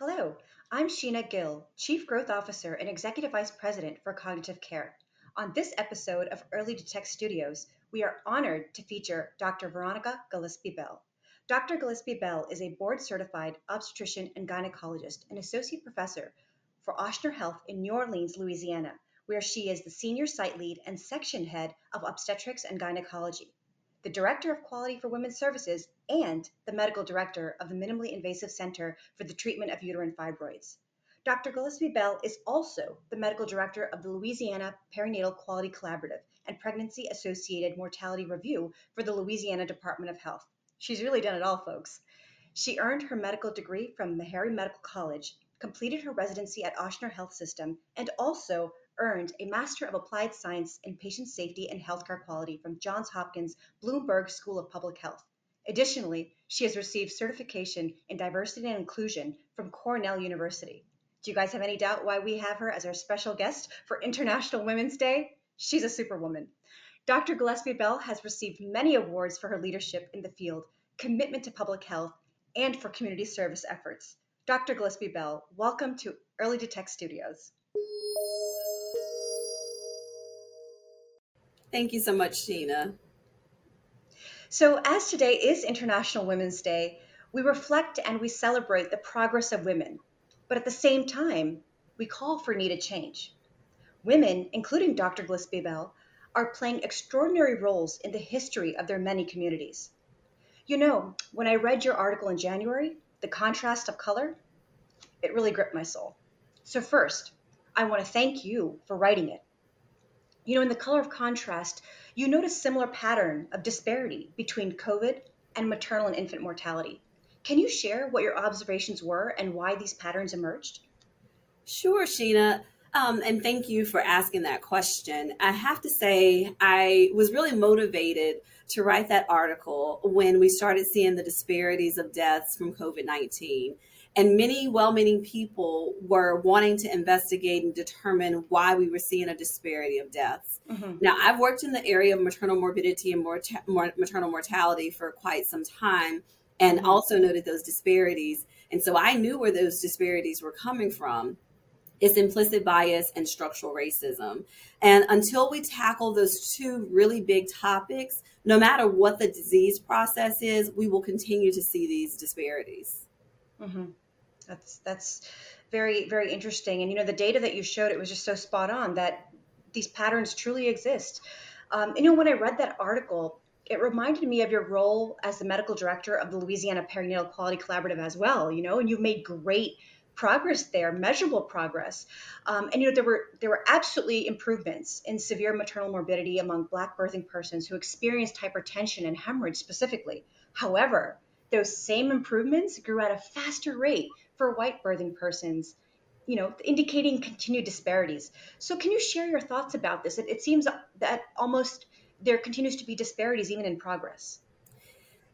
Hello, I'm Sheena Gill, Chief Growth Officer and Executive Vice President for Cognitive Care. On this episode of Early Detect Studios, we are honored to feature Dr. Veronica Gillispie Bell. Dr. Gillispie Bell is a board certified obstetrician and gynecologist and associate professor for Ochsner Health in New Orleans, Louisiana, where she is the senior site lead and section head of obstetrics and gynecology the Director of Quality for Women's Services, and the Medical Director of the Minimally Invasive Center for the Treatment of Uterine Fibroids. Dr. Gillispie Bell is also the Medical Director of the Louisiana Perinatal Quality Collaborative and Pregnancy Associated Mortality Review for the Louisiana Department of Health. She's really done it all, folks. She earned her medical degree from Meharry Medical College, completed her residency at Ochsner Health System, and also earned a Master of Applied Science in Patient Safety and Healthcare Quality from Johns Hopkins Bloomberg School of Public Health. Additionally, she has received certification in diversity and inclusion from Cornell University. Do you guys have any doubt why we have her as our special guest for International Women's Day? She's a superwoman. Dr. Gillispie Bell has received many awards for her leadership in the field, commitment to public health, and for community service efforts. Dr. Gillispie Bell, welcome to Early Detect Studios. Thank you so much, Sheena. So, as today is International Women's Day, we reflect and we celebrate the progress of women, but at the same time, we call for needed change. Women, including Dr. Gillispie Bell, are playing extraordinary roles in the history of their many communities. You know, when I read your article in January, The Contrast of Color, it really gripped my soul. So, first, I want to thank you for writing it you know, in the color of contrast, you notice similar pattern of disparity between COVID and maternal and infant mortality. Can you share what your observations were and why these patterns emerged? Sure, Sheena. Um, and thank you for asking that question. I have to say, I was really motivated to write that article when we started seeing the disparities of deaths from COVID 19. And many well meaning people were wanting to investigate and determine why we were seeing a disparity of deaths. Mm-hmm. Now, I've worked in the area of maternal morbidity and maternal mortality for quite some time and mm-hmm. also noted those disparities. And so I knew where those disparities were coming from. It's implicit bias and structural racism. And until we tackle those two really big topics, no matter what the disease process is, we will continue to see these disparities. Mm-hmm. That's that's very very interesting. And you know the data that you showed it was just so spot on that these patterns truly exist. Um, you know when I read that article, it reminded me of your role as the medical director of the Louisiana Perinatal Quality Collaborative as well. You know, and you've made great progress there, measurable progress. Um, and you know there were there were absolutely improvements in severe maternal morbidity among Black birthing persons who experienced hypertension and hemorrhage specifically. However, those same improvements grew at a faster rate for white birthing persons, you know, indicating continued disparities. So, can you share your thoughts about this? It, it seems that almost there continues to be disparities even in progress.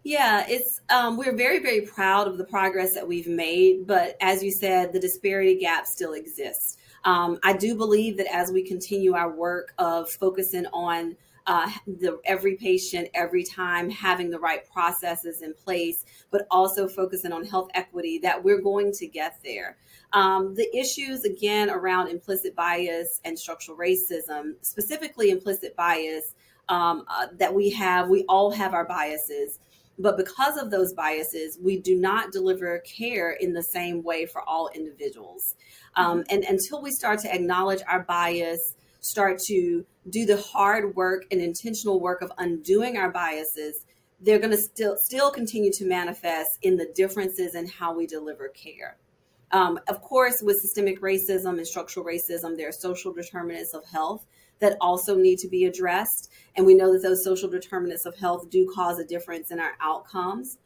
Yeah, it's um, we're very very proud of the progress that we've made, but as you said, the disparity gap still exists. Um, I do believe that as we continue our work of focusing on uh, the every patient every time having the right processes in place but also focusing on health equity that we're going to get there um, the issues again around implicit bias and structural racism specifically implicit bias um, uh, that we have we all have our biases but because of those biases, we do not deliver care in the same way for all individuals. Um, and until we start to acknowledge our bias, start to do the hard work and intentional work of undoing our biases, they're going to still still continue to manifest in the differences in how we deliver care. Um, of course, with systemic racism and structural racism, there are social determinants of health that also need to be addressed. And we know that those social determinants of health do cause a difference in our outcomes.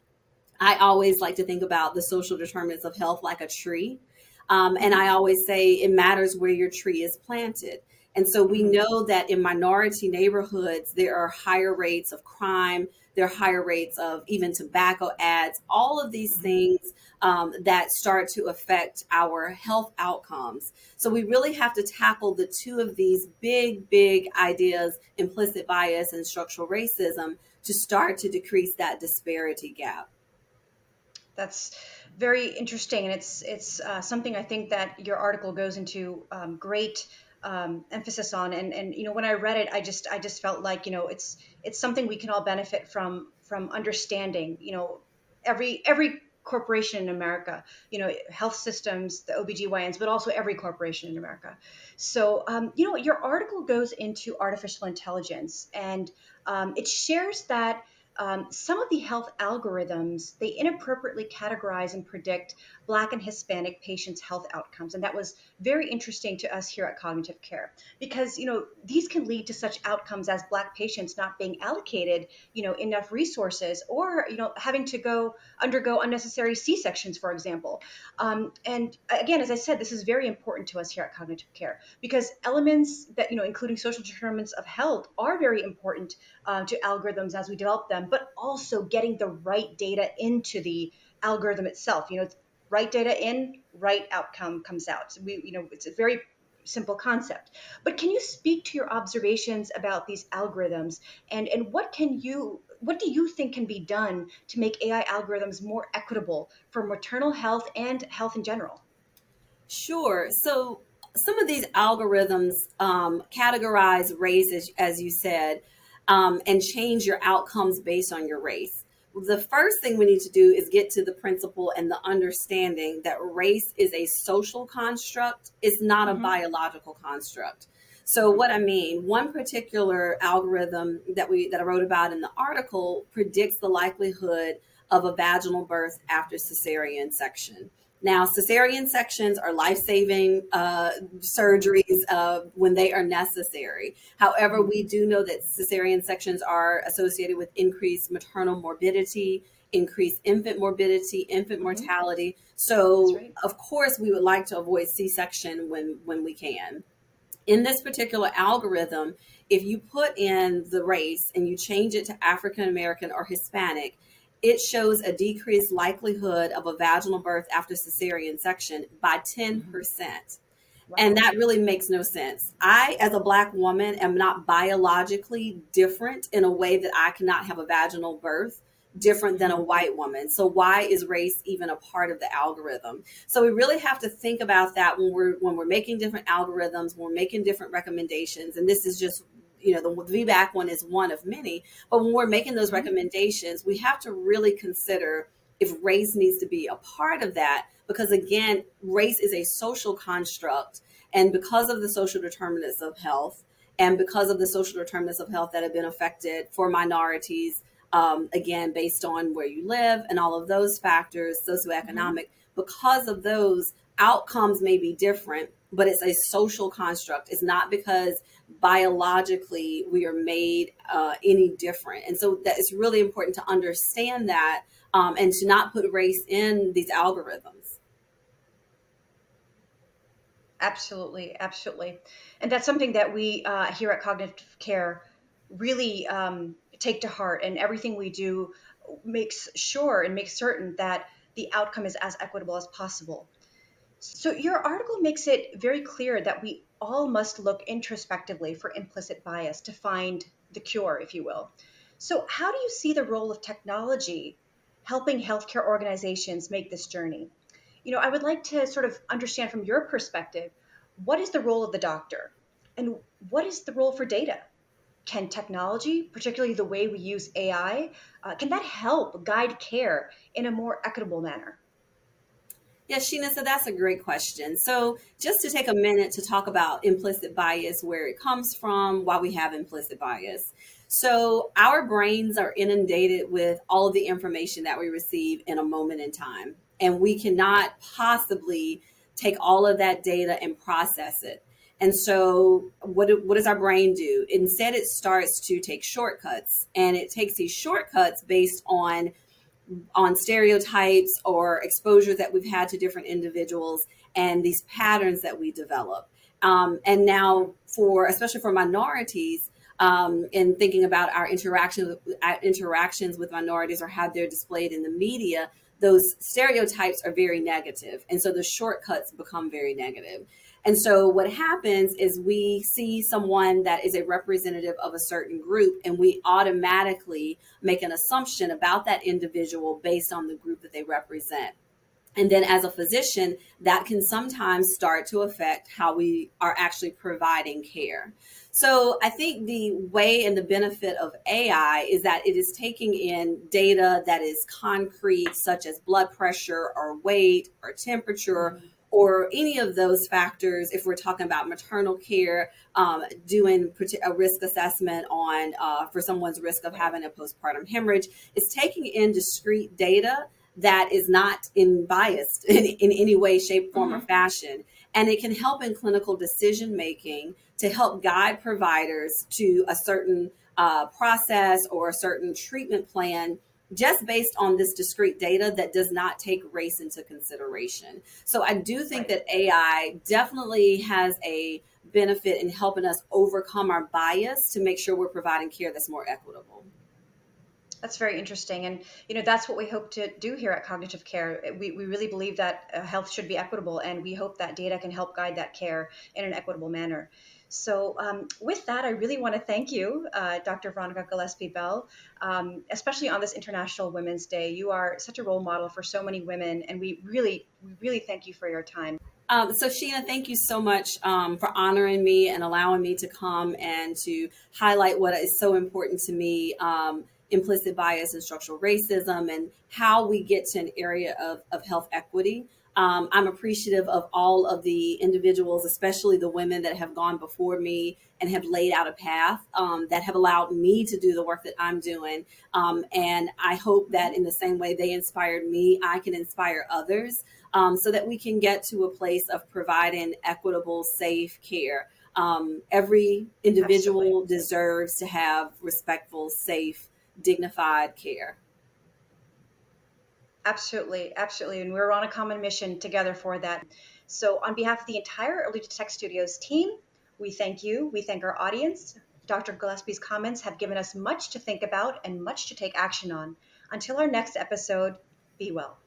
I always like to think about the social determinants of health like a tree. Um, and I always say it matters where your tree is planted. And so we know that in minority neighborhoods, there are higher rates of crime, there are higher rates of even tobacco ads, all of these mm-hmm. things um, that start to affect our health outcomes. So we really have to tackle the two of these big, big ideas implicit bias and structural racism to start to decrease that disparity gap. That's very interesting, and it's it's uh, something I think that your article goes into um, great um, emphasis on. And and you know, when I read it, I just I just felt like you know it's it's something we can all benefit from from understanding. You know, every every corporation in America, you know, health systems, the OBGYNs, but also every corporation in America. So, um, you know, your article goes into artificial intelligence and um, it shares that um, some of the health algorithms they inappropriately categorize and predict black and hispanic patients health outcomes and that was very interesting to us here at cognitive care. Because you know these can lead to such outcomes as black patients not being allocated you know enough resources or you know having to go undergo unnecessary c-sections for example. Um, and again as i said this is very important to us here at cognitive care because elements that you know including social determinants of health are very important uh, to algorithms as we develop them but also getting the right data into the algorithm itself. You know, right data in, right outcome comes out. So we, you know, it's a very simple concept. But can you speak to your observations about these algorithms and and what can you what do you think can be done to make AI algorithms more equitable for maternal health and health in general? Sure. So some of these algorithms um, categorize race, as, as you said, um, and change your outcomes based on your race. The first thing we need to do is get to the principle and the understanding that race is a social construct, it's not mm-hmm. a biological construct. So what I mean, one particular algorithm that we that I wrote about in the article predicts the likelihood of a vaginal birth after cesarean section. Now, cesarean sections are life saving uh, surgeries uh, when they are necessary. However, we do know that cesarean sections are associated with increased maternal morbidity, increased infant morbidity, infant mm-hmm. mortality. So, right. of course, we would like to avoid C section when, when we can. In this particular algorithm, if you put in the race and you change it to African American or Hispanic, it shows a decreased likelihood of a vaginal birth after cesarean section by 10%. Wow. And that really makes no sense. I, as a Black woman, am not biologically different in a way that I cannot have a vaginal birth different than a mm-hmm. white woman. So why is race even a part of the algorithm? So we really have to think about that when we're when we're making different algorithms, when we're making different recommendations. And this is just you know, the VBAC one is one of many. But when we're making those mm-hmm. recommendations, we have to really consider if race needs to be a part of that. Because again, race is a social construct. And because of the social determinants of health, and because of the social determinants of health that have been affected for minorities, um, again, based on where you live and all of those factors, socioeconomic, mm-hmm. because of those, outcomes may be different, but it's a social construct. It's not because biologically we are made uh, any different. And so that it's really important to understand that um, and to not put race in these algorithms. Absolutely, absolutely. And that's something that we uh, here at Cognitive Care really um, take to heart. And everything we do makes sure and makes certain that the outcome is as equitable as possible. So, your article makes it very clear that we all must look introspectively for implicit bias to find the cure, if you will. So, how do you see the role of technology helping healthcare organizations make this journey? You know, I would like to sort of understand from your perspective what is the role of the doctor and what is the role for data? Can technology, particularly the way we use AI, uh, can that help guide care in a more equitable manner? Yeah, Sheena, so that's a great question. So, just to take a minute to talk about implicit bias, where it comes from, why we have implicit bias. So, our brains are inundated with all of the information that we receive in a moment in time, and we cannot possibly take all of that data and process it. And so, what, what does our brain do? Instead, it starts to take shortcuts, and it takes these shortcuts based on on stereotypes or exposure that we've had to different individuals and these patterns that we develop. Um, and now, for especially for minorities, um, in thinking about our interactions uh, interactions with minorities or how they're displayed in the media, those stereotypes are very negative, and so the shortcuts become very negative. And so what happens is we see someone that is a representative of a certain group and we automatically make an assumption about that individual based on the group that they represent. And then, as a physician, that can sometimes start to affect how we are actually providing care. So, I think the way and the benefit of AI is that it is taking in data that is concrete, such as blood pressure or weight or temperature. Mm-hmm. Or any of those factors, if we're talking about maternal care, um, doing a risk assessment on uh, for someone's risk of having a postpartum hemorrhage, is taking in discrete data that is not in biased in, in any way, shape, form, mm-hmm. or fashion. And it can help in clinical decision making to help guide providers to a certain uh, process or a certain treatment plan just based on this discrete data that does not take race into consideration. So I do think that AI definitely has a benefit in helping us overcome our bias to make sure we're providing care that's more equitable. That's very interesting. And, you know, that's what we hope to do here at Cognitive Care. We, we really believe that uh, health should be equitable, and we hope that data can help guide that care in an equitable manner. So, um, with that, I really want to thank you, uh, Dr. Veronica Gillispie Bell, um, especially on this International Women's Day. You are such a role model for so many women, and we really, we really thank you for your time. Um, so, Sheena, thank you so much um, for honoring me and allowing me to come and to highlight what is so important to me um, implicit bias and structural racism and how we get to an area of, of health equity. Um, I'm appreciative of all of the individuals, especially the women that have gone before me and have laid out a path um, that have allowed me to do the work that I'm doing. Um, and I hope that in the same way they inspired me, I can inspire others um, so that we can get to a place of providing equitable, safe care. Um, every individual Absolutely. deserves to have respectful, safe, dignified care. Absolutely, absolutely. And we're on a common mission together for that. So, on behalf of the entire Early Detect Studios team, we thank you. We thank our audience. Dr. Gillispie's comments have given us much to think about and much to take action on. Until our next episode, be well.